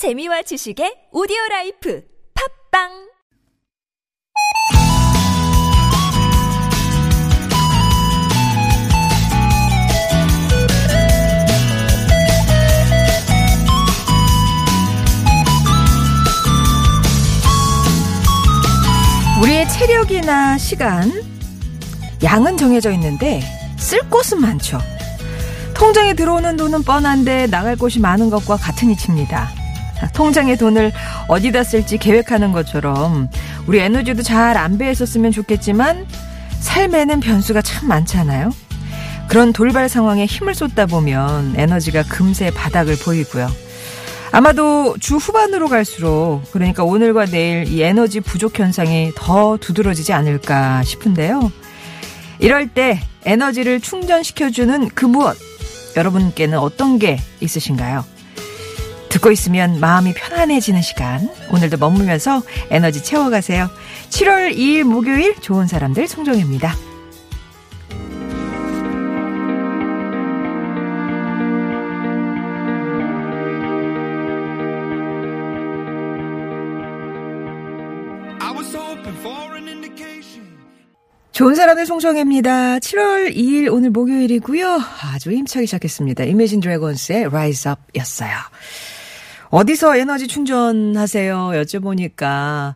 재미와 지식의 오디오 라이프 팝빵 우리의 체력이나 시간, 양은 정해져 있는데 쓸 곳은 많죠. 통장에 들어오는 돈은 뻔한데 나갈 곳이 많은 것과 같은 이치입니다. 통장에 돈을 어디다 쓸지 계획하는 것처럼 우리 에너지도 잘 안배해서 쓰면 좋겠지만 삶에는 변수가 참 많잖아요. 그런 돌발 상황에 힘을 쏟다 보면 에너지가 금세 바닥을 보이고요. 아마도 주 후반으로 갈수록 그러니까 오늘과 내일 이 에너지 부족 현상이 더 두드러지지 않을까 싶은데요. 이럴 때 에너지를 충전시켜주는 그 무엇 여러분께는 어떤 게 있으신가요? 듣고 있으면 마음이 편안해지는 시간 오늘도 머물면서 에너지 채워가세요. 7월 2일 목요일 좋은 사람들 송정입니다. 좋은 사람의 송정혜입니다. 7월 2일 오늘 목요일이고요. 아주 힘차게 시작했습니다. 이매진 드래곤스의 Rise Up 였어요. 어디서 에너지 충전하세요? 여쭤보니까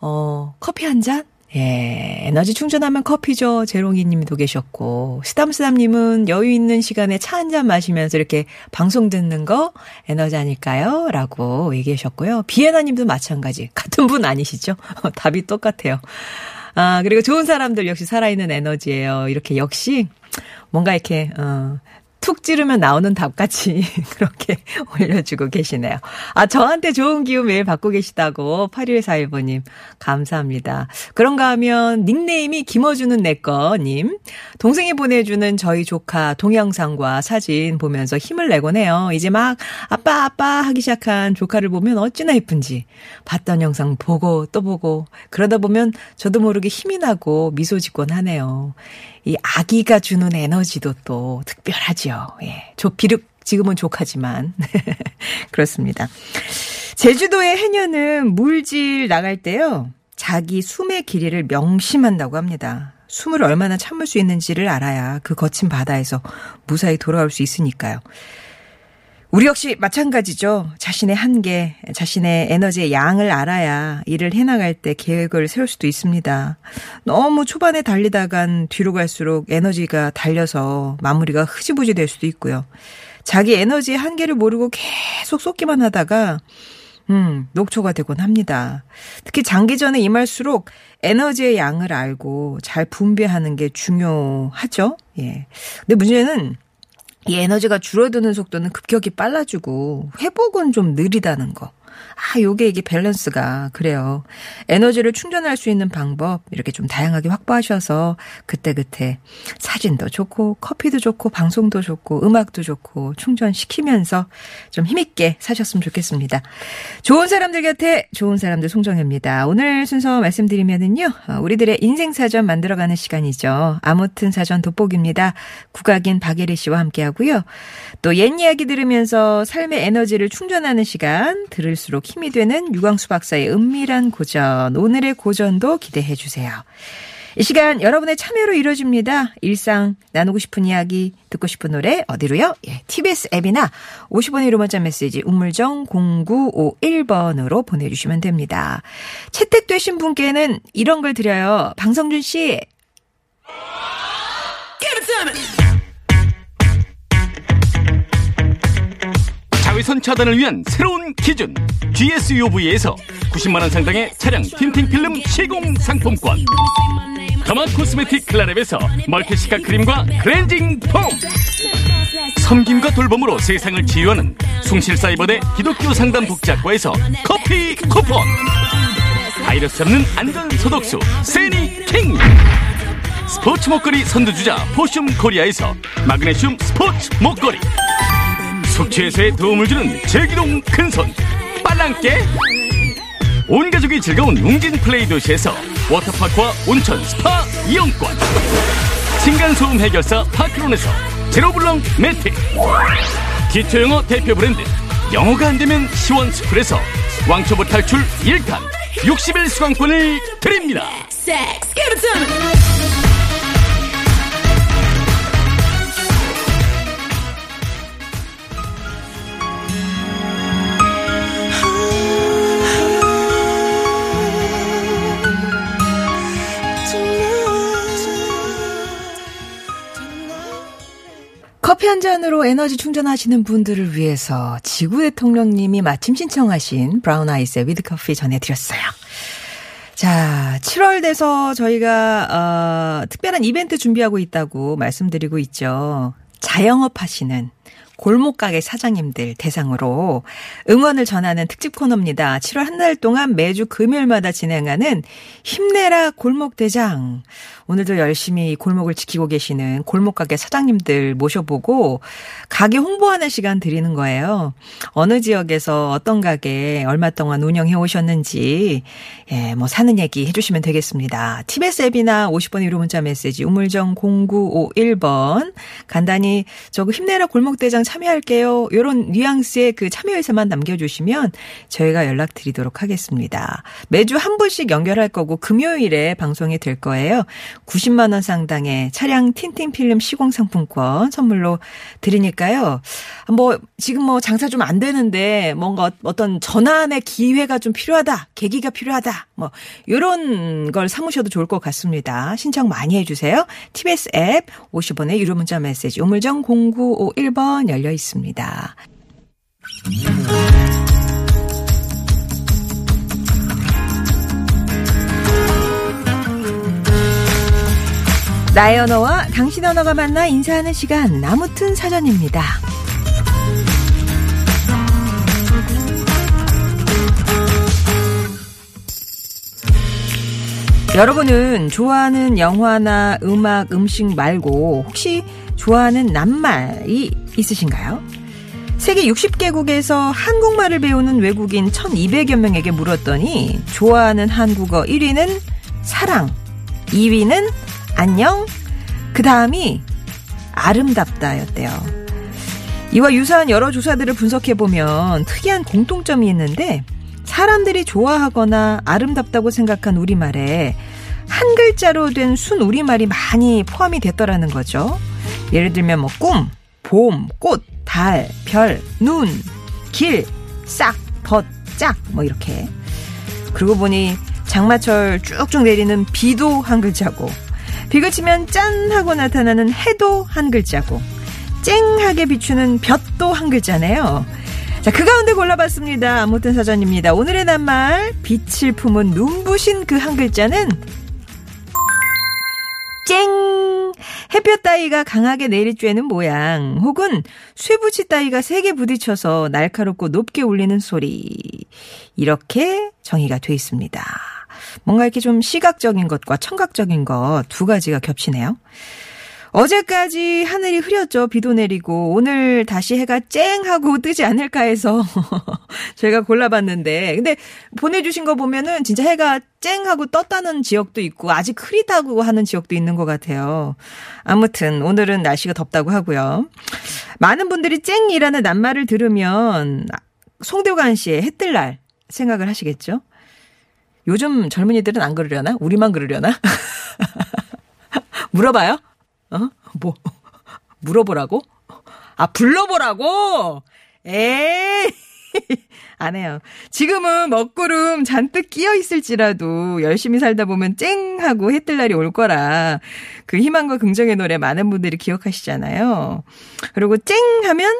어, 커피 한 잔? 예, 에너지 충전하면 커피죠. 제롱이 님도 계셨고, 스담스담 님은 여유 있는 시간에 차 한 잔 마시면서 이렇게 방송 듣는 거 에너지 아닐까요? 라고 얘기하셨고요. 비에나 님도 마찬가지. 같은 분 아니시죠? 답이 똑같아요. 아, 그리고 좋은 사람들 역시 살아있는 에너지예요. 이렇게 역시 뭔가 이렇게, 어, 툭 찌르면 나오는 답같이 그렇게 올려주고 계시네요. 아, 저한테 좋은 기운 매일 받고 계시다고 8141번님. 감사합니다. 그런가 하면 닉네임이 김어주는 내꺼님. 동생이 보내주는 저희 조카 동영상과 사진 보면서 힘을 내곤 해요. 이제 막 아빠, 아빠 하기 시작한 조카를 보면 어찌나 이쁜지. 봤던 영상 보고 또 보고. 그러다 보면 저도 모르게 힘이 나고 미소 짓곤 하네요. 이 아기가 주는 에너지도 또 특별하죠. 예. 조, 비록 지금은 조카지만. 그렇습니다. 제주도의 해녀는 물질 나갈 때요. 자기 숨의 길이를 명심한다고 합니다. 숨을 얼마나 참을 수 있는지를 알아야 그 거친 바다에서 무사히 돌아올 수 있으니까요. 우리 역시 마찬가지죠. 자신의 한계, 자신의 에너지의 양을 알아야 일을 해나갈 때 계획을 세울 수도 있습니다. 너무 초반에 달리다간 뒤로 갈수록 에너지가 달려서 마무리가 흐지부지 될 수도 있고요. 자기 에너지의 한계를 모르고 계속 쏟기만 하다가 음, 녹초가 되곤 합니다. 특히 장기전에 임할수록 에너지의 양을 알고 잘 분배하는 게 중요하죠. 예. 근데 문제는 이 에너지가 줄어드는 속도는 급격히 빨라지고 회복은 좀 느리다는 거. 아, 요게 이게 밸런스가 그래요. 에너지를 충전할 수 있는 방법 이렇게 좀 다양하게 확보하셔서 그때그때 사진도 좋고 커피도 좋고 방송도 좋고 음악도 좋고 충전시키면서 좀 힘있게 사셨으면 좋겠습니다. 좋은 사람들 곁에 좋은 사람들 송정혜입니다. 오늘 순서 말씀드리면은요. 어, 우리들의 인생 사전 만들어가는 시간이죠. 아무튼 사전 돋보기입니다. 국악인 박예리 씨와 함께 하고요. 또 옛 이야기 들으면서 삶의 에너지를 충전하는 시간 들을 수록 힘이 되는 유광수 박사의 은밀한 고전. 오늘의 고전도 기대해 주세요. 이 시간 여러분의 참여로 이루어집니다. 일상 나누고 싶은 이야기, 듣고 싶은 노래 어디로요? 예, TBS 앱이나 50원의 1호 문자 메시지 우물정 0951번으로 보내주시면 됩니다. 채택되신 분께는 이런 걸 드려요. 방성준 씨. 자외선 차단을 위한 새로운 기준. GSUV에서 90만원 상당의 차량 tinting 필름 시공 상품권. derma cosmetic 클라랩에서 멀티시카 크림과 클렌징 폼. 섬김과 돌봄으로 세상을 치유하는 숭실사이버대 기독교 상담 복지학과에서 커피 쿠폰. 바이러스 잡는 안전 소독수 세니킹. 스포츠 목걸이 선두주자 포슘 코리아에서 마그네슘 스포츠 목걸이 숙취해소에 도움을 주는 제기동 큰손 빨랑깨. 온 가족이 즐거운 웅진 플레이 도시에서 워터파크와 온천 스파 이용권. 층간소음 해결사 파크론에서 제로블럭 매트. 기초영어 대표 브랜드 영어가 안 되면 시원스쿨에서 왕초보 탈출 1탄 60일 수강권을 드립니다. 커피 한 잔으로 에너지 충전하시는 분들을 위해서 지구 대통령님이 마침 신청하신 브라운 아이즈의 With Coffee 전해드렸어요. 자, 7월 돼서 저희가 어, 특별한 이벤트 준비하고 있다고 말씀드리고 있죠. 자영업 하시는 골목 가게 사장님들 대상으로 응원을 전하는 특집 코너입니다. 7월 한 달 동안 매주 금요일마다 진행하는 힘내라 골목 대장. 오늘도 열심히 골목을 지키고 계시는 골목 가게 사장님들 모셔보고 가게 홍보하는 시간 드리는 거예요. 어느 지역에서 어떤 가게 얼마 동안 운영해 오셨는지 예, 뭐 사는 얘기 해주시면 되겠습니다. TBS 앱이나 50번 유료 문자 메시지 우물정 0951번 간단히 저거 힘내라 골목대장 참여할게요. 요런 뉘앙스의 그 참여에서만 남겨주시면 저희가 연락드리도록 하겠습니다. 매주 한 분씩 연결할 거고 금요일에 방송이 될 거예요. 90만 원 상당의 차량 틴팅 필름 시공 상품권 선물로 드리니까요. 뭐 지금 뭐 장사 좀 안 되는데 뭔가 어떤 전환의 기회가 좀 필요하다. 계기가 필요하다. 뭐 요런 걸 삼으셔도 좋을 것 같습니다. 신청 많이 해 주세요. TBS 앱 50원의 유료 문자 메시지 우물정 0951번 열려 있습니다. 나의 언어와 당신 언어가 만나 인사하는 시간 나무튼 사전입니다. 여러분은 좋아하는 영화나 음악, 음식 말고 혹시 좋아하는 낱말이 있으신가요? 세계 60개국에서 한국말을 배우는 외국인 1200여 명에게 물었더니 좋아하는 한국어 1위는 사랑, 2위는 안녕, 그 다음이 아름답다였대요. 이와 유사한 여러 조사들을 분석해보면 특이한 공통점이 있는데 사람들이 좋아하거나 아름답다고 생각한 우리말에 한 글자로 된 순 우리말이 많이 포함이 됐더라는 거죠. 예를 들면 뭐 꿈, 봄, 꽃, 달, 별, 눈, 길, 싹, 벗, 짝, 뭐 이렇게. 그러고 보니 장마철 쭉쭉 내리는 비도 한 글자고, 비가 치면 짠 하고 나타나는 해도 한 글자고, 쨍하게 비추는 볕도 한 글자네요. 자, 그 가운데 골라봤습니다. 아무튼 사전입니다. 오늘의 낱말, 빛을 품은 눈부신 그 한 글자는 쨍! 햇볕 따위가 강하게 내리쬐는 모양, 혹은 쇠붙이 따위가 세게 부딪혀서 날카롭고 높게 울리는 소리. 이렇게 정의가 돼 있습니다. 뭔가 이렇게 좀 시각적인 것과 청각적인 것 두 가지가 겹치네요. 어제까지 하늘이 흐렸죠. 비도 내리고 오늘 다시 해가 쨍하고 뜨지 않을까 해서 제가 골라봤는데 근데 보내주신 거 보면은 진짜 해가 쨍하고 떴다는 지역도 있고 아직 흐리다고 하는 지역도 있는 것 같아요. 아무튼 오늘은 날씨가 덥다고 하고요. 많은 분들이 쨍이라는 낱말을 들으면 송대관 씨의 해뜰 날 생각을 하시겠죠. 요즘 젊은이들은 안 그러려나? 우리만 그러려나? 물어봐요. 어? 뭐, 물어보라고? 아, 불러보라고? 에이! 안 해요. 지금은 먹구름 잔뜩 끼어 있을지라도 열심히 살다 보면 쨍! 하고 해 뜰 날이 올 거라 그 희망과 긍정의 노래 많은 분들이 기억하시잖아요. 그리고 쨍! 하면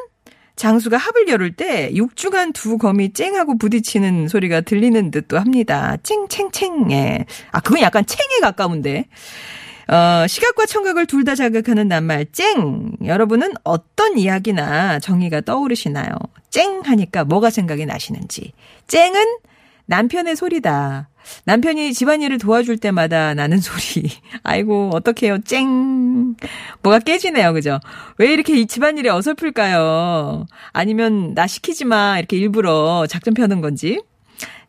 장수가 합을 열을 때 육중한 두 검이 쨍하고 부딪히는 소리가 들리는 듯도 합니다. 쨍챙챙. 예. 아, 그건 약간 챙에 가까운데. 어, 시각과 청각을 둘 다 자극하는 낱말 쨍. 여러분은 어떤 이야기나 정의가 떠오르시나요? 쨍 하니까 뭐가 생각이 나시는지. 쨍은 남편의 소리다. 남편이 집안일을 도와줄 때마다 나는 소리. 아이고, 어떡해요. 쨍. 뭐가 깨지네요. 그죠? 왜 이렇게 이 집안일이 어설플까요? 아니면 나 시키지 마. 이렇게 일부러 작전 펴는 건지.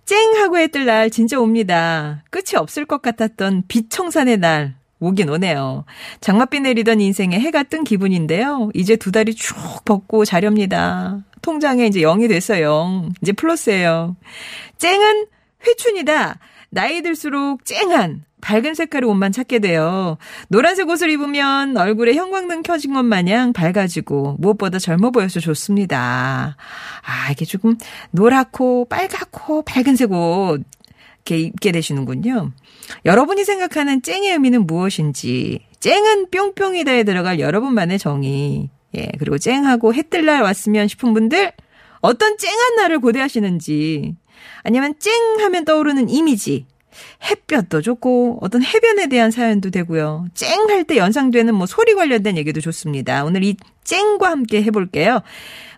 쨍 하고 했을 날 진짜 옵니다. 끝이 없을 것 같았던 빛청산의 날. 오긴 오네요. 장맛비 내리던 인생에 해가 뜬 기분인데요. 이제 두 다리 쭉 벗고 자렵니다. 통장에 이제 0이 됐어요. 이제 플러스예요. 쨍은 회춘이다. 나이 들수록 쨍한 밝은 색깔의 옷만 찾게 돼요. 노란색 옷을 입으면 얼굴에 형광등 켜진 것 마냥 밝아지고 무엇보다 젊어 보여서 좋습니다. 아, 이게 조금 노랗고 빨갛고 밝은색 옷 이렇게 입게 되시는군요. 여러분이 생각하는 쨍의 의미는 무엇인지, 쨍은 뿅뿅이다에 들어갈 여러분만의 정의, 예, 그리고 쨍하고 해 뜰 날 왔으면 싶은 분들, 어떤 쨍한 날을 고대하시는지, 아니면 쨍 하면 떠오르는 이미지, 햇볕도 좋고 어떤 해변에 대한 사연도 되고요. 쨍 할 때 연상되는 뭐 소리 관련된 얘기도 좋습니다. 오늘 이 쨍과 함께 해볼게요.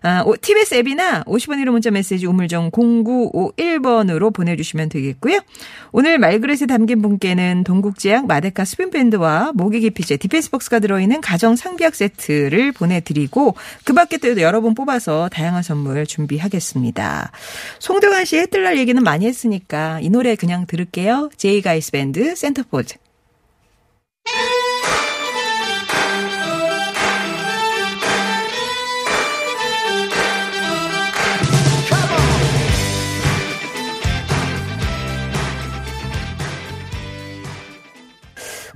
아, TBS 앱이나 50원 1호 문자 메시지 우물정 0951번으로 보내주시면 되겠고요. 오늘 말그릇에 담긴 분께는 동국제약 마데카 스핀밴드와 모기 기피제 디펜스박스가 들어있는 가정 상비약 세트를 보내드리고 그 밖에 또 여러 분 뽑아서 다양한 선물 준비하겠습니다. 송대관 씨의 해뜰날 얘기는 많이 했으니까 이 노래 그냥 들을게요. J. Geils Band Centerfold.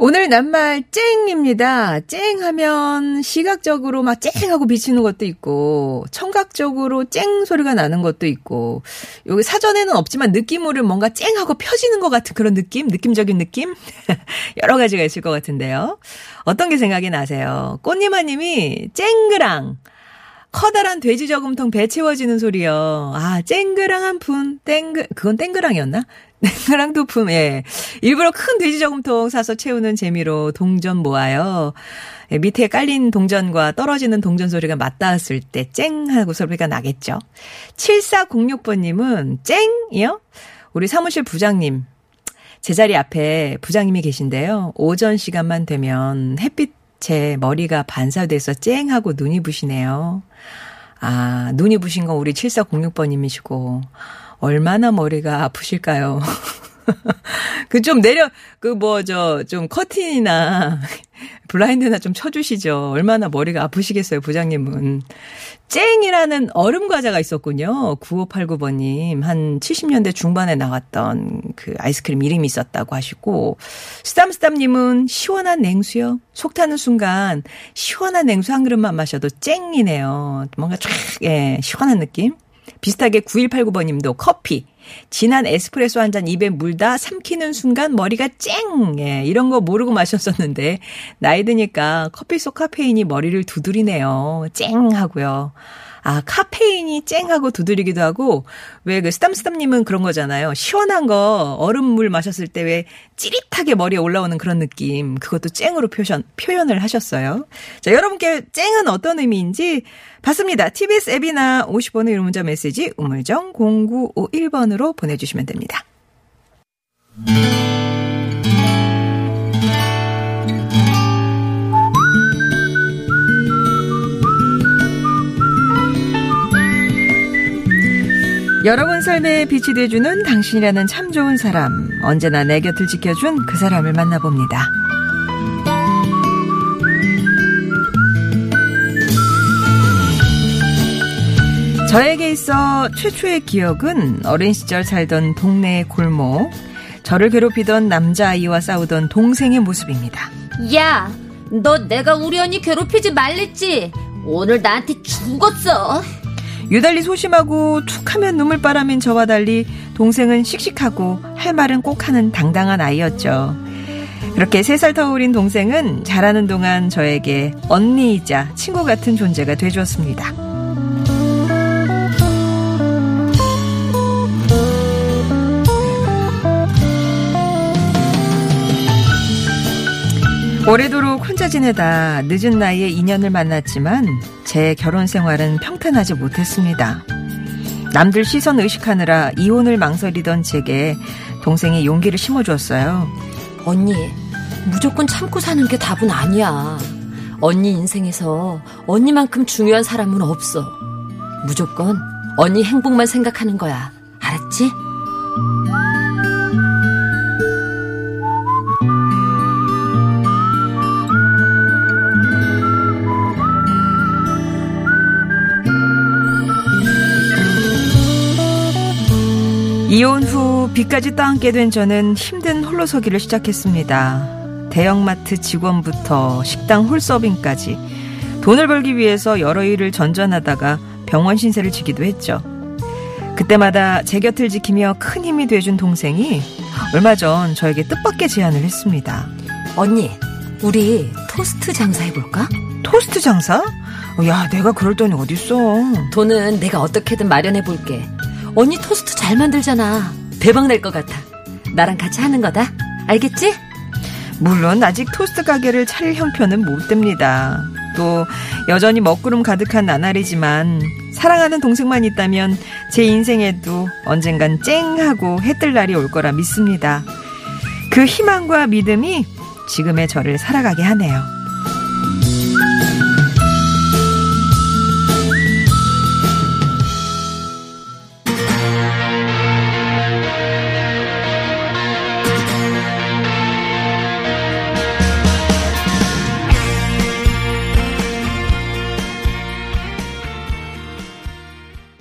오늘 낱말 쨍입니다. 쨍하면 시각적으로 막 쨍하고 비치는 것도 있고 청각적으로 쨍 소리가 나는 것도 있고 여기 사전에는 없지만 느낌으로 뭔가 쨍하고 펴지는 것 같은 그런 느낌, 느낌적인 느낌 여러 가지가 있을 것 같은데요. 어떤 게 생각이 나세요? 꽃님아님이 쨍그랑 커다란 돼지 저금통 배 채워지는 소리요. 아, 쨍그랑 한 푼, 땡그, 그건 땡그랑이었나? 두 푼, 예. 일부러 큰 돼지 저금통 사서 채우는 재미로 동전 모아요. 예, 밑에 깔린 동전과 떨어지는 동전 소리가 맞닿았을 때 쨍 하고 소리가 나겠죠. 7406번님은 쨍이요? 우리 사무실 부장님. 제 자리 앞에 부장님이 계신데요. 오전 시간만 되면 햇빛 제 머리가 반사돼서 쨍 하고 눈이 부시네요. 아, 눈이 부신 건 우리 7406번님이시고, 얼마나 머리가 아프실까요? 그 좀 내려, 그 뭐, 저, 좀 커튼이나 블라인드나 좀 쳐주시죠. 얼마나 머리가 아프시겠어요, 부장님은. 쨍이라는 얼음 과자가 있었군요. 9589번님. 한 70년대 중반에 나왔던 그 아이스크림 이름이 있었다고 하시고, 스담스담님은 시원한 냉수요. 속 타는 순간 시원한 냉수 한 그릇만 마셔도 쨍이네요. 뭔가 쫙, 예, 시원한 느낌? 비슷하게 9189번님도 커피. 진한 에스프레소 한 잔 입에 물다 삼키는 순간 머리가 쨍! 예, 이런 거 모르고 마셨었는데, 나이 드니까 커피 속 카페인이 머리를 두드리네요. 쨍! 하고요. 아, 카페인이 쨍하고 두드리기도 하고, 왜 그 스담스담님은 그런 거잖아요. 시원한 거, 얼음물 마셨을 때 왜 찌릿하게 머리에 올라오는 그런 느낌. 그것도 쨍으로 표현, 표현을 하셨어요. 자, 여러분께 쨍은 어떤 의미인지 봤습니다. TBS 앱이나 50번의 유료 문자 메시지 우물정 0951번으로 보내주시면 됩니다. 여러분 삶에 빛이 돼주는 당신이라는 참 좋은 사람 언제나 내 곁을 지켜준 그 사람을 만나봅니다. 저에게 있어 최초의 기억은 어린 시절 살던 동네의 골목 저를 괴롭히던 남자아이와 싸우던 동생의 모습입니다. 야, 너 내가 우리 언니 괴롭히지 말랬지? 오늘 나한테 죽었어. 유달리 소심하고 툭하면 눈물바람인 저와 달리 동생은 씩씩하고 할 말은 꼭 하는 당당한 아이였죠. 그렇게 세살더 어린 동생은 자라는 동안 저에게 언니이자 친구 같은 존재가 돼주었습니다. 오래도록 혼자 지내다 늦은 나이에 인연을 만났지만 제 결혼 생활은 평탄하지 못했습니다. 남들 시선 의식하느라 이혼을 망설이던 제게 동생이 용기를 심어주었어요. 언니, 무조건 참고 사는 게 답은 아니야. 언니 인생에서 언니만큼 중요한 사람은 없어. 무조건 언니 행복만 생각하는 거야. 알았지? 이혼 후 빚까지 떠안게 된 저는 힘든 홀로서기를 시작했습니다. 대형마트 직원부터 식당 홀서빙까지 돈을 벌기 위해서 여러 일을 전전하다가 병원 신세를 지기도 했죠. 그때마다 제 곁을 지키며 큰 힘이 돼준 동생이 얼마 전 저에게 뜻밖의 제안을 했습니다. 언니, 우리 토스트 장사 해볼까? 토스트 장사? 야, 내가 그럴 돈이 어딨어. 돈은 내가 어떻게든 마련해볼게. 언니 토스트 잘 만들잖아. 대박 날 것 같아. 나랑 같이 하는 거다. 알겠지? 물론 아직 토스트 가게를 차릴 형편은 못 됩니다. 또 여전히 먹구름 가득한 나날이지만 사랑하는 동생만 있다면 제 인생에도 언젠간 쨍하고 해 뜰 날이 올 거라 믿습니다. 그 희망과 믿음이 지금의 저를 살아가게 하네요.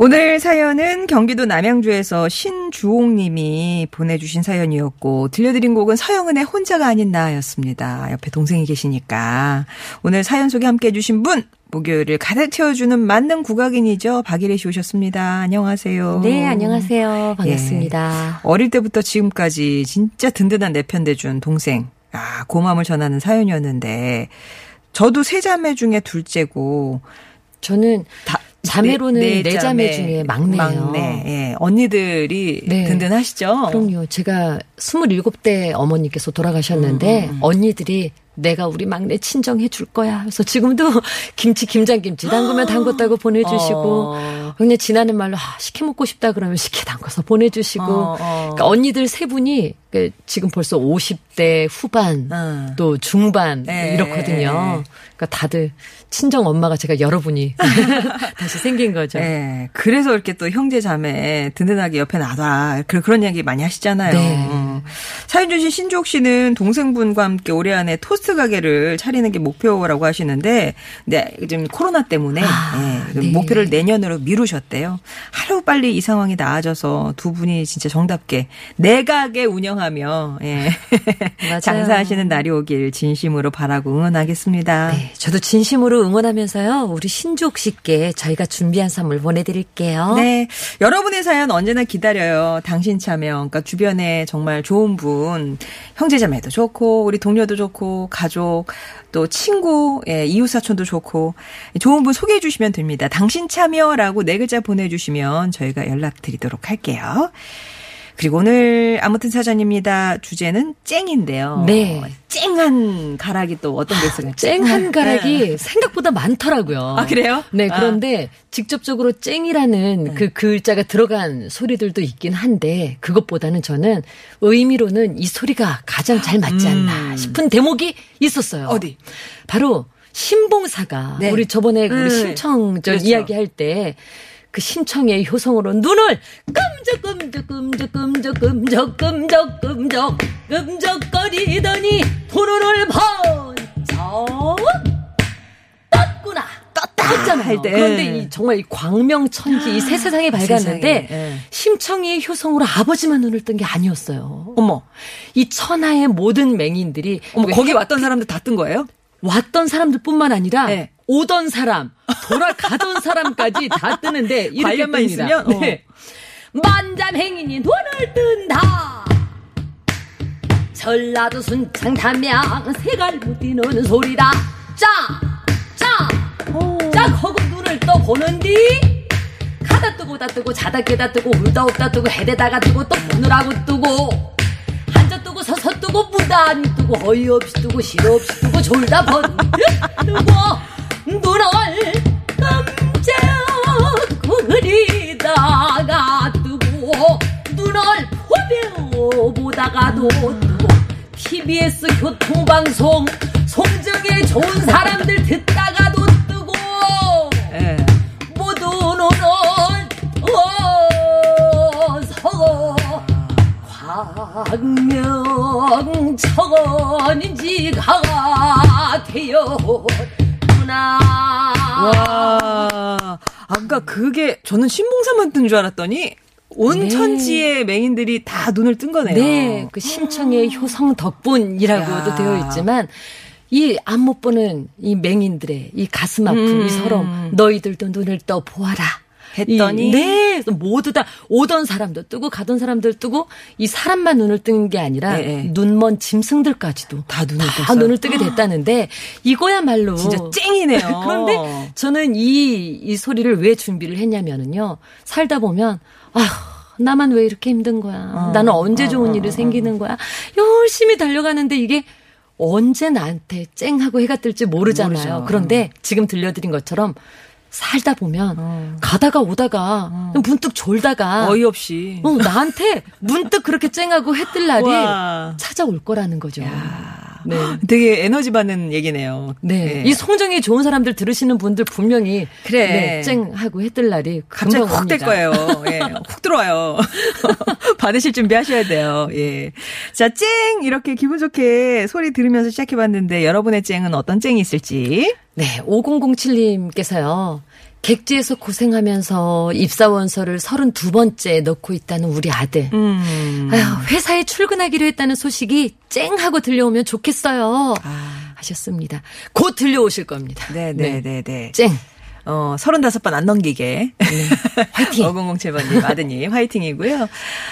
오늘 사연은 경기도 남양주에서 신주옥 님이 보내주신 사연이었고, 들려드린 곡은 서영은의 혼자가 아닌 나였습니다. 옆에 동생이 계시니까. 오늘 사연 소개 함께 해주신 분, 목요일을 가득 채워주는 만능 국악인이죠. 박일혜 씨 오셨습니다. 안녕하세요. 네, 안녕하세요. 반갑습니다. 예. 어릴 때부터 지금까지 진짜 든든한 내편 돼준 동생. 아, 고마움을 전하는 사연이었는데, 저도 세 자매 중에 둘째고, 저는 다, 자매로는 네, 네, 네 자매 자매, 중에 막내예요. 막내. 예. 언니들이 네. 든든하시죠? 그럼요. 제가 27대 어머니께서 돌아가셨는데 음, 언니들이 내가 우리 막내 친정해 줄 거야. 그래서 지금도 김치 김장김치 담그면 담궜다고 보내주시고 어. 그냥 지나는 말로 아, 시켜 먹고 싶다 그러면 시켜 담궈서 보내주시고 어, 어. 그러니까 언니들 세 분이 그 지금 벌써 50대 후반 음. 또 중반 네, 이렇거든요. 그러니까 다들 친정 엄마가 제가 여러분이 다시 생긴 거죠. 예. 그래서 이렇게 또 형제 자매 든든하게 옆에 놔둬. 그- 그런 이야기 많이 하시잖아요. 네. 어. 사연 주신 신주옥 씨는 동생분과 함께 올해 안에 토스트 가게를 차리는 게 목표라고 하시는데, 네, 지금 코로나 때문에 아, 예, 그 네. 목표를 내년으로 미루셨대요. 하루 빨리 이 상황이 나아져서 두 분이 진짜 정답게 내 가게 운영하며 예. 장사하시는 날이 오길 진심으로 바라고 응원하겠습니다. 네, 저도 진심으로 응원하면서요. 우리 신주옥 씨께 저희가 준비한 선물 보내드릴게요. 네. 여러분의 사연 언제나 기다려요. 당신 참여. 그러니까 주변에 정말 좋은 분, 형제자매도 좋고, 우리 동료도 좋고, 가족, 또 친구, 예, 이웃사촌도 좋고, 좋은 분 소개해 주시면 됩니다. 당신 참여라고 네 글자 보내주시면 저희가 연락드리도록 할게요. 그리고 오늘 아무튼 사전입니다. 주제는 쨍인데요. 네. 쨍한 가락이 또 어떤 게 있을까요? 쨍한 가락이 생각보다 많더라고요. 아, 그래요? 네, 아. 그런데 직접적으로 쨍이라는 그 글자가 들어간 소리들도 있긴 한데 그것보다는 저는 의미로는 이 소리가 가장 잘 맞지 않나 싶은 대목이 있었어요. 음. 어디? 바로 신봉사가 네. 우리 저번에 우리 음. 심청 저 그렇죠. 이야기할 때 그 심청의 효성으로 눈을 끔적끔적 끔적 끔적 끔적 끔적 끔적 끔적거리더니 도로를 번쩍 떴구나 떴잖아요. 할 때. 그런데 이 정말 이 광명천지 이 새 세상에 밝았는데 세상에, 예. 심청이의 효성으로 아버지만 눈을 뜬 게 아니었어요. 어머. 이 천하의 모든 맹인들이 어머, 왜 거기 왔던 사람들 다 뜬 거예요? 왔던 사람들뿐만 아니라 네. 오던 사람, 돌아가던 사람까지 다 뜨는데 이렇게 관련만 뜹니다. 있으면? 어. 네. 만잠행인이 돈을 뜬다. 전라도 순창 담양 세갈못 뛰는 소리다. 짜, 짜, 짜 허고 눈을 떠 보는디. 가다 뜨고 다 뜨고 자다 깨다 뜨고 울다 웃다 뜨고 해대다가 뜨고 또 보느라고 뜨고 앉아 뜨고 서서 뜨고 무단히 뜨고 어이없이 뜨고 실없이 뜨고 졸다 번뜩 뜨고 뜨고 TBS 교통방송 송정에 좋은 사람들 듣다가도 뜨고 예. 모두 눈을 어서 광명천지가 되었구나. 와, 아까 그게 저는 신봉사만 뜬 줄 알았더니 온 네. 천지의 맹인들이 다 눈을 뜬 거네요. 네, 그 심청의 효성 덕분이라고도 야. 되어 있지만 이 안 못 보는 이 맹인들의 이 가슴 아픈 음. 이 서러움 너희들도 눈을 떠 보아라. 했더니? 이, 네, 모두 다 오던 사람도 뜨고 가던 사람들 뜨고 이 사람만 눈을 뜬 게 아니라 예, 예. 눈먼 짐승들까지도 다 눈을 다 떴어요. 눈을 뜨게 됐다는데 이거야말로 진짜 쨍이네요. 그런데 저는 이, 이 소리를 왜 준비를 했냐면은요. 살다 보면, 아휴, 나만 왜 이렇게 힘든 거야. 나는 언제 좋은 일이 생기는 거야. 열심히 달려가는데 이게 언제 나한테 쨍하고 해가 뜰지 모르잖아요. 모르죠. 그런데 지금 들려드린 것처럼 살다 보면 가다가 오다가 문득 졸다가 어이없이. 어, 나한테 문득 그렇게 쨍하고 해 뜰 날이 와. 찾아올 거라는 거죠. 네. 되게 에너지 받는 얘기네요. 네. 이 송정이 좋은 사람들 들으시는 분들 분명히 그래. 네, 쨍하고 해뜰 날이 갑자기 확 될. 거예요. 예, 훅 들어와요. 받으실 준비 하셔야 돼요. 예. 자, 쨍! 이렇게 기분 좋게 소리 들으면서 시작해 봤는데 여러분의 쨍은 어떤 쨍이 있을지. 네, 5007님께서요. 객지에서 고생하면서 입사원서를 32번째 넣고 있다는 우리 아들. 음. 아휴, 회사에 출근하기로 했다는 소식이 쨍 하고 들려오면 좋겠어요. 하셨습니다. 곧 들려오실 겁니다. 아. 네네 네 네. 쨍. 어, 35번 안 넘기게. 화이팅. 5007번님, 아드님, 화이팅이고요.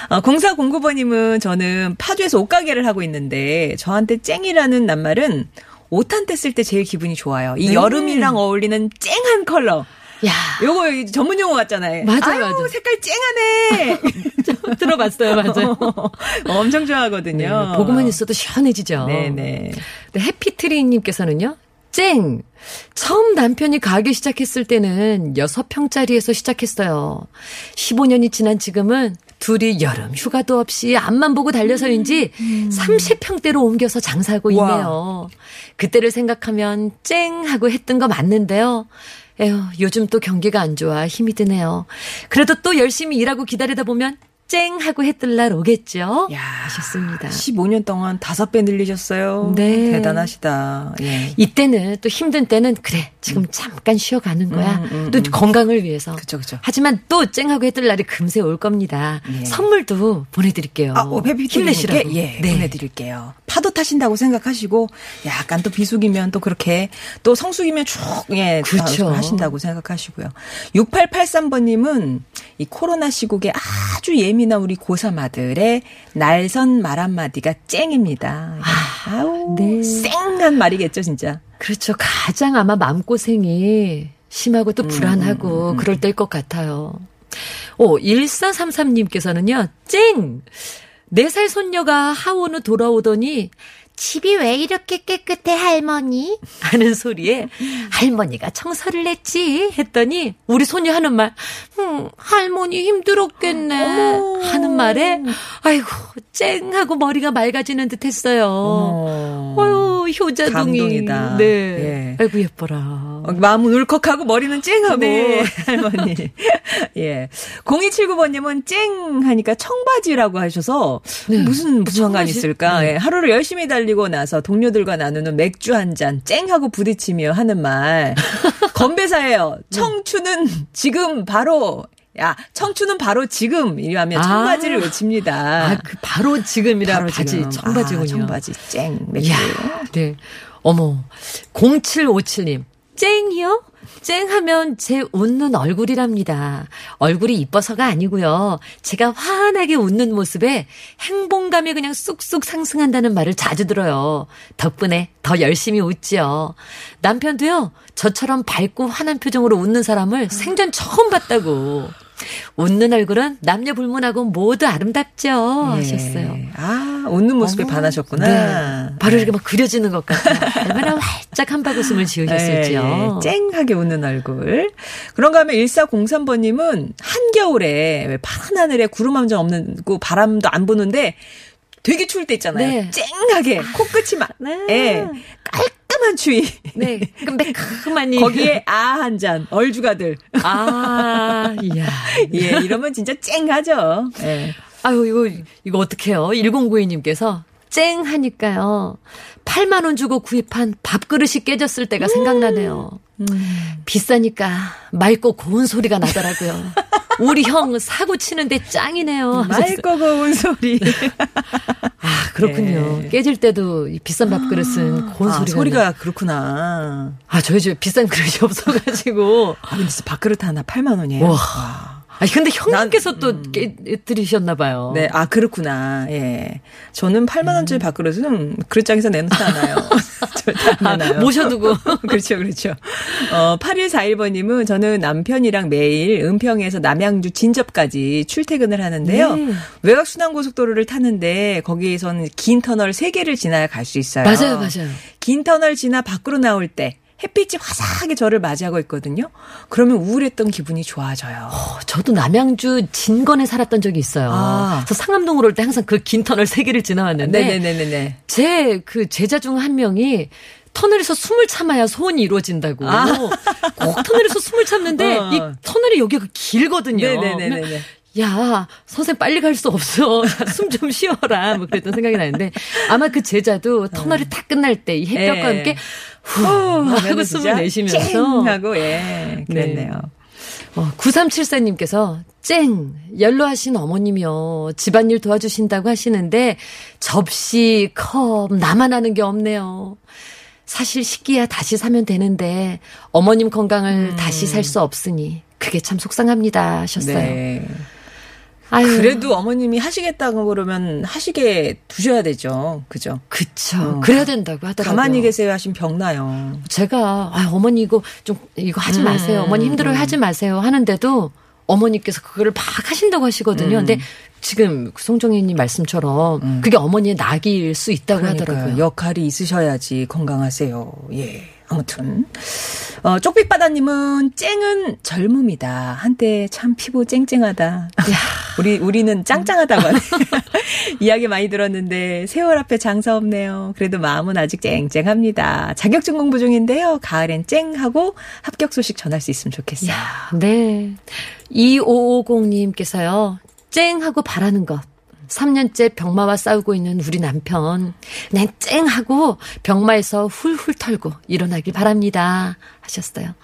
어, 0409번님은 저는 파주에서 옷가게를 하고 있는데, 저한테 쨍이라는 낱말은 옷한때쓸때 제일 기분이 좋아요. 이 네. 여름이랑 어울리는 쨍한 컬러. 야, 요거 전문 용어 같잖아요. 맞아요, 아유, 맞아요. 색깔 쨍하네. 들어봤어요, 맞아요. 엄청 좋아하거든요. 네, 보고만 있어도 시원해지죠. 네네. 네, 해피트리님께서는요, 쨍! 처음 남편이 가게 시작했을 때는 6평짜리에서 시작했어요. 15년이 지난 지금은 둘이 여름 휴가도 없이 앞만 보고 달려서인지 30평대로 옮겨서 장사하고 음. 와. 있네요. 그때를 생각하면 쨍! 하고 했던 거 맞는데요. 에휴, 요즘 또 경기가 안 좋아 힘이 드네요. 그래도 또 열심히 일하고 기다리다 보면 쨍! 하고 해뜰 날 오겠죠? 야, 하셨습니다. 15년 동안 다섯 배 늘리셨어요. 네. 대단하시다. 예. 이때는 또 힘든 때는 그래 지금 잠깐 쉬어가는 거야 음, 음, 또 음. 건강을 위해서 그쵸, 그쵸. 하지만 또 쨍 하고 해뜰 날이 금세 올 겁니다 예. 선물도 보내드릴게요 아, 어, 힘내시라고 예, 네. 보내드릴게요. 파도 타신다고 생각하시고 약간 또 비수기면 또 그렇게 또 성수기면 쭉 예, 그렇죠. 다 하신다고 생각하시고요. 6883번님은 이 코로나 시국에 아주 예민 한 우리 고3 아들의 날선 말 한마디가 쨍입니다. 아 우, 네. 쌩한 말이겠죠, 진짜. 그렇죠 가장 아마 마음고생이 심하고 음, 또 불안하고 그럴 때일 것 같아요 오 1433님께서는요 쨍 4살 손녀가 하원 후 돌아오더니 집이 왜 이렇게 깨끗해 할머니? 하는 소리에 할머니가 청소를 했지 했더니 우리 손녀 하는 말 음, 할머니 힘들었겠네 하는 말에 아이고 쨍 하고 머리가 맑아지는 듯 했어요. 어머. 아유 효자동이 감동이다. 네. 예. 아이고 예뻐라. 어, 마음은 울컥하고 머리는 쨍하고 네. 할머니. 예. 0279번님은 쨍 하니까 청바지라고 하셔서 네. 무슨 청바지? 있을까? 네. 예. 하루를 열심히 달리고 나서 동료들과 나누는 맥주 한 잔 쨍하고 부딪히며 하는 말. 건배사예요. 네. 청춘은 지금 바로 야, 청춘은 바로 지금 이러면 아. 청바지를 외칩니다. 아, 그 바로 지금이라 바로 바지 지금. 청바지군요. 아, 청바지 쨍 맥주. 네. 어머, 0757님. 쨍이요? 쨍하면 제 웃는 얼굴이랍니다. 얼굴이 이뻐서가 아니고요. 제가 환하게 웃는 모습에 행복감이 그냥 쑥쑥 상승한다는 말을 자주 들어요. 덕분에 더 열심히 웃지요. 남편도요. 저처럼 밝고 환한 표정으로 웃는 사람을 생전 처음 봤다고. 웃는 얼굴은 남녀 불문하고 모두 아름답죠. 하셨어요. 예. 아, 웃는 모습에 어머. 반하셨구나. 네. 바로 이렇게 막 그려지는 것 같아요. 얼마나 활짝 한바구음을 지으셨을지요. 예, 예. 쨍하게 웃는 얼굴. 그런가 하면 1403번님은 한겨울에 왜 파란 하늘에 구름 한 점 없는 고 바람도 안 부는데 되게 추울 때 있잖아요. 네. 쨍하게 코끝이 막 네. 예. 깔 끔한 추위. 네. 그 매콤하니. 거기에 아 한 잔 얼주가들. 아, 이야. 예, 이러면 진짜 쨍하죠. 예. 아유, 이거, 이거 어떡해요. 1092님께서 쨍 하니까요. 8만 원 주고 구입한 밥그릇이 깨졌을 때가 생각나네요. 비싸니까 맑고 고운 소리가 나더라고요. 우리 형 사고 치는데 짱이네요. 맑고 고운 소리. 아, 그렇군요. 네. 깨질 때도 이 비싼 밥그릇은 고운 아, 소리가. 소리가 나- 그렇구나. 아, 저희 집에 비싼 그릇이 없어가지고. 아, 근데 진짜 밥그릇 하나 8만 원이에요. 와. 와. 아니, 근데 형님께서 난- 또 깨뜨리셨나 봐요. 네, 아, 그렇구나. 예. 저는 8만 원짜리 밥그릇은 그릇장에서 내놓지 않아요. 아. 모셔두고. 그렇죠, 그렇죠. 어, 8141번님은 저는 남편이랑 매일 은평에서 남양주 진접까지 출퇴근을 하는데요. 네. 외곽 순환고속도로를 타는데 거기에서는 긴 터널 3개를 지나야 갈 수 있어요. 맞아요, 맞아요. 긴 터널 지나 밖으로 나올 때 햇빛이 화사하게 저를 맞이하고 있거든요. 그러면 우울했던 기분이 좋아져요. 어, 저도 남양주 진건에 살았던 적이 있어요. 아. 그래서 상암동으로 올 때 항상 그 긴 터널 세 개를 지나왔는데 네네네네. 제그 제자 중 한 명이 터널에서 숨을 참아야 소원이 이루어진다고. 아. 꼭 터널에서 숨을 참는데 어. 이 터널이 여기가 길거든요. 네네네네네. 그러면 야, 선생 빨리 갈 수 없어. 숨 좀 쉬어라. 뭐 그랬던 생각이 나는데 아마 그 제자도 터널이 다 끝날 때 이 햇볕과 예. 함께 후 하고 진짜 숨을 내쉬면서 쨍 하고 예 그랬네요. 어, 9374님께서 쨍 연로하신 어머님이요 집안일 도와주신다고 하시는데 접시 컵 나만 하는 게 없네요. 사실 식기야 다시 사면 되는데 어머님 건강을 다시 살 수 없으니 그게 참 속상합니다 하셨어요. 네. 아유, 그래도 어머님이 하시겠다고 그러면 하시게 두셔야 되죠. 그죠? 그쵸. 어. 그래야 된다고 하더라고요. 가만히 계세요 하신 병나요. 제가 아, 어머니 이거 좀 이거 하지 음, 마세요. 어머니 힘들어요 하지 마세요 하는데도 어머니께서 그거를 막 하신다고 하시거든요. 음. 근데 지금 그 송정혜님 말씀처럼 그게 어머니의 낙일 수 있다고 그러니까요. 하더라고요. 역할이 있으셔야지 건강하세요. 예. 아무튼 어, 쪽빛바다님은 쨍은 젊음이다. 한때 참 피부 쨍쨍하다. 우리 우리는 짱짱하다고 하네. 이야기 많이 들었는데 세월 앞에 장사 없네요. 그래도 마음은 아직 쨍쨍합니다. 자격증 공부 중인데요. 가을엔 쨍하고 합격 소식 전할 수 있으면 좋겠어요. 야, 네. 2550님께서요. 쨍하고 바라는 것. 3년째 병마와 싸우고 있는 우리 남편. 그냥 쨍 하고 병마에서 훌훌 털고 일어나길 바랍니다. 하셨어요.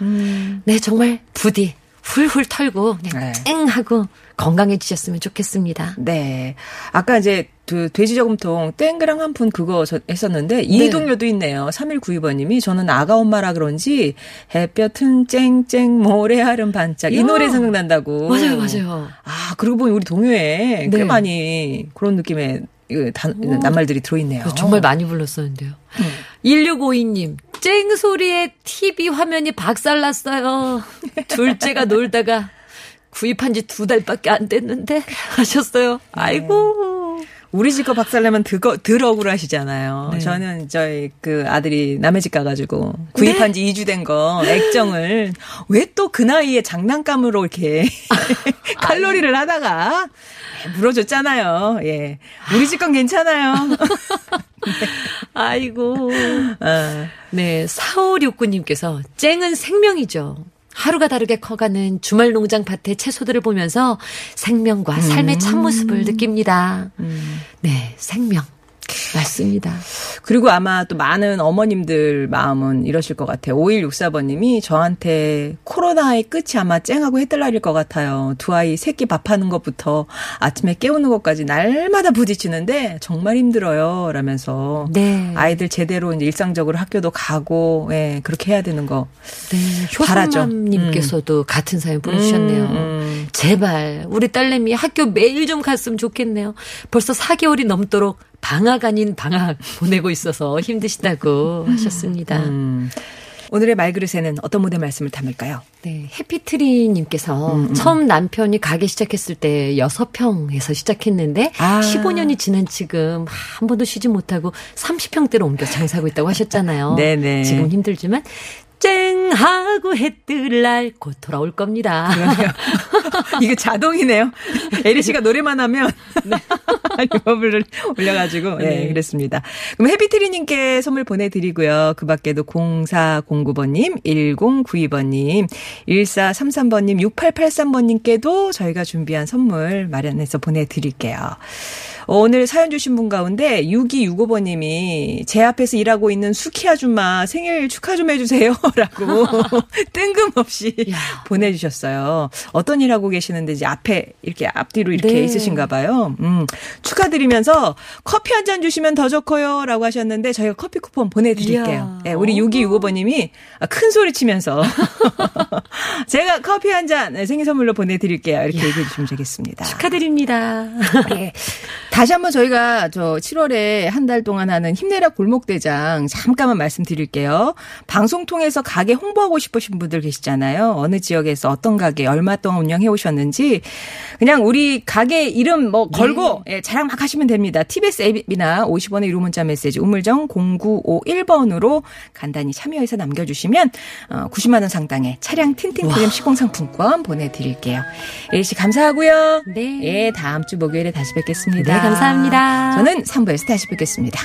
네, 정말 부디 훌훌 털고 그냥 네. 쨍하고 건강해지셨으면 좋겠습니다. 네. 아까 이제 그 돼지 저금통 땡그랑 한 푼 그거 저- 했었는데 이 동료도 있네요. 3192번님이 저는 아가 엄마라 그런지 햇볕은 쨍쨍 모래알은 반짝 이 야. 노래 생각난다고. 맞아요, 맞아요. 아 그러고 보니 우리 동요에 꽤 네. 많이 그런 느낌의 이 단- 낱말들이 들어있네요. 정말 많이 불렀었는데요. 1652님, 쨍 소리에 TV 화면이 박살났어요. 둘째가 놀다가 구입한 지 두 달밖에 안 됐는데 하셨어요. 아이고. 우리 집 거 박살내면 드거, 덜 억울하시잖아요. 네. 저는 저희 그 아들이 남의 집 가가지고 구입한 지 2주 된 거 액정을 왜 또 그 나이에 장난감으로 이렇게 칼로리를 하다가 물어줬잖아요. 예. 우리 집 건 괜찮아요. 아이고. 어. 네, 4569님께서 쨍은 생명이죠. 하루가 다르게 커가는 주말 농장 밭의 채소들을 보면서 생명과 삶의 참모습을 느낍니다. 네, 생명. 맞습니다. 그리고 아마 또 많은 어머님들 마음은 이러실 것 같아요. 5164번님이 저한테 코로나의 끝이 아마 쨍하고 해뜰 날일 것 같아요. 두 아이 새끼 밥하는 것부터 아침에 깨우는 것까지 날마다 부딪히는데 정말 힘들어요. 라면서 네. 아이들 제대로 이제 일상적으로 학교도 가고 예, 그렇게 해야 되는 거. 네, 바라죠. 효선맘님께서도 같은 사연 보내주셨네요. 음, 음. 제발 우리 딸내미 학교 매일 좀 갔으면 좋겠네요. 벌써 4개월이 넘도록 방학 아닌 방학 보내고 있어서 힘드시다고 하셨습니다. 음. 오늘의 말그릇에는 어떤 무대 말씀을 담을까요? 네, 해피트리님께서 음, 처음 남편이 가게 시작했을 때 6평에서 시작했는데 아. 15년이 지난 지금 한 번도 쉬지 못하고 30평대로 옮겨 장사하고 있다고 하셨잖아요. 네네. 지금 힘들지만 쨍 하고 해 뜰 날 곧 돌아올 겁니다. 이게 자동이네요. 에리 씨가 노래만 하면 리버블을 올려가지고 네. 네. 그랬습니다. 그럼 해피트리님께 선물 보내드리고요. 그 밖에도 0409번님, 1092번님, 1433번님, 6883번님께도 저희가 준비한 선물 마련해서 보내드릴게요. 어, 오늘 사연 주신 분 가운데 6265번님이 제 앞에서 일하고 있는 수키 아줌마 생일 축하 좀 해주세요. 라고 뜬금없이 보내주셨어요. 어떤 일 하고 계시는데 이제 앞에 이렇게 앞뒤로 이렇게 네. 있으신가 봐요. 음, 축하드리면서 커피 한 잔 주시면 더 좋고요. 라고 하셨는데 저희가 커피 쿠폰 보내드릴게요. 네, 우리 6265번님이 큰 소리 치면서 제가 커피 한 잔 생일 선물로 보내드릴게요. 이렇게 얘기해 주시면 되겠습니다. 축하드립니다. 예. 다시 한번 저희가 저 7월에 한 달 동안 하는 힘내라 골목대장 잠깐만 말씀드릴게요. 방송 통해서 가게 홍보하고 싶으신 분들 계시잖아요. 어느 지역에서 어떤 가게 얼마 동안 운영해 오셨는지 그냥 우리 가게 이름 뭐 걸고 예, 자랑 막 하시면 됩니다. TBS 앱이나 50원의 유료 문자 메시지 우물정 0951번으로 간단히 참여해서 남겨주시면 어, 90만 원 상당의 차량 틴틴크림 시공 상품권 보내드릴게요. 씨 감사하고요. 네. 예, 다음 주 목요일에 다시 뵙겠습니다. 네, 감사합니다. 저는 3부에서 다시 뵙겠습니다.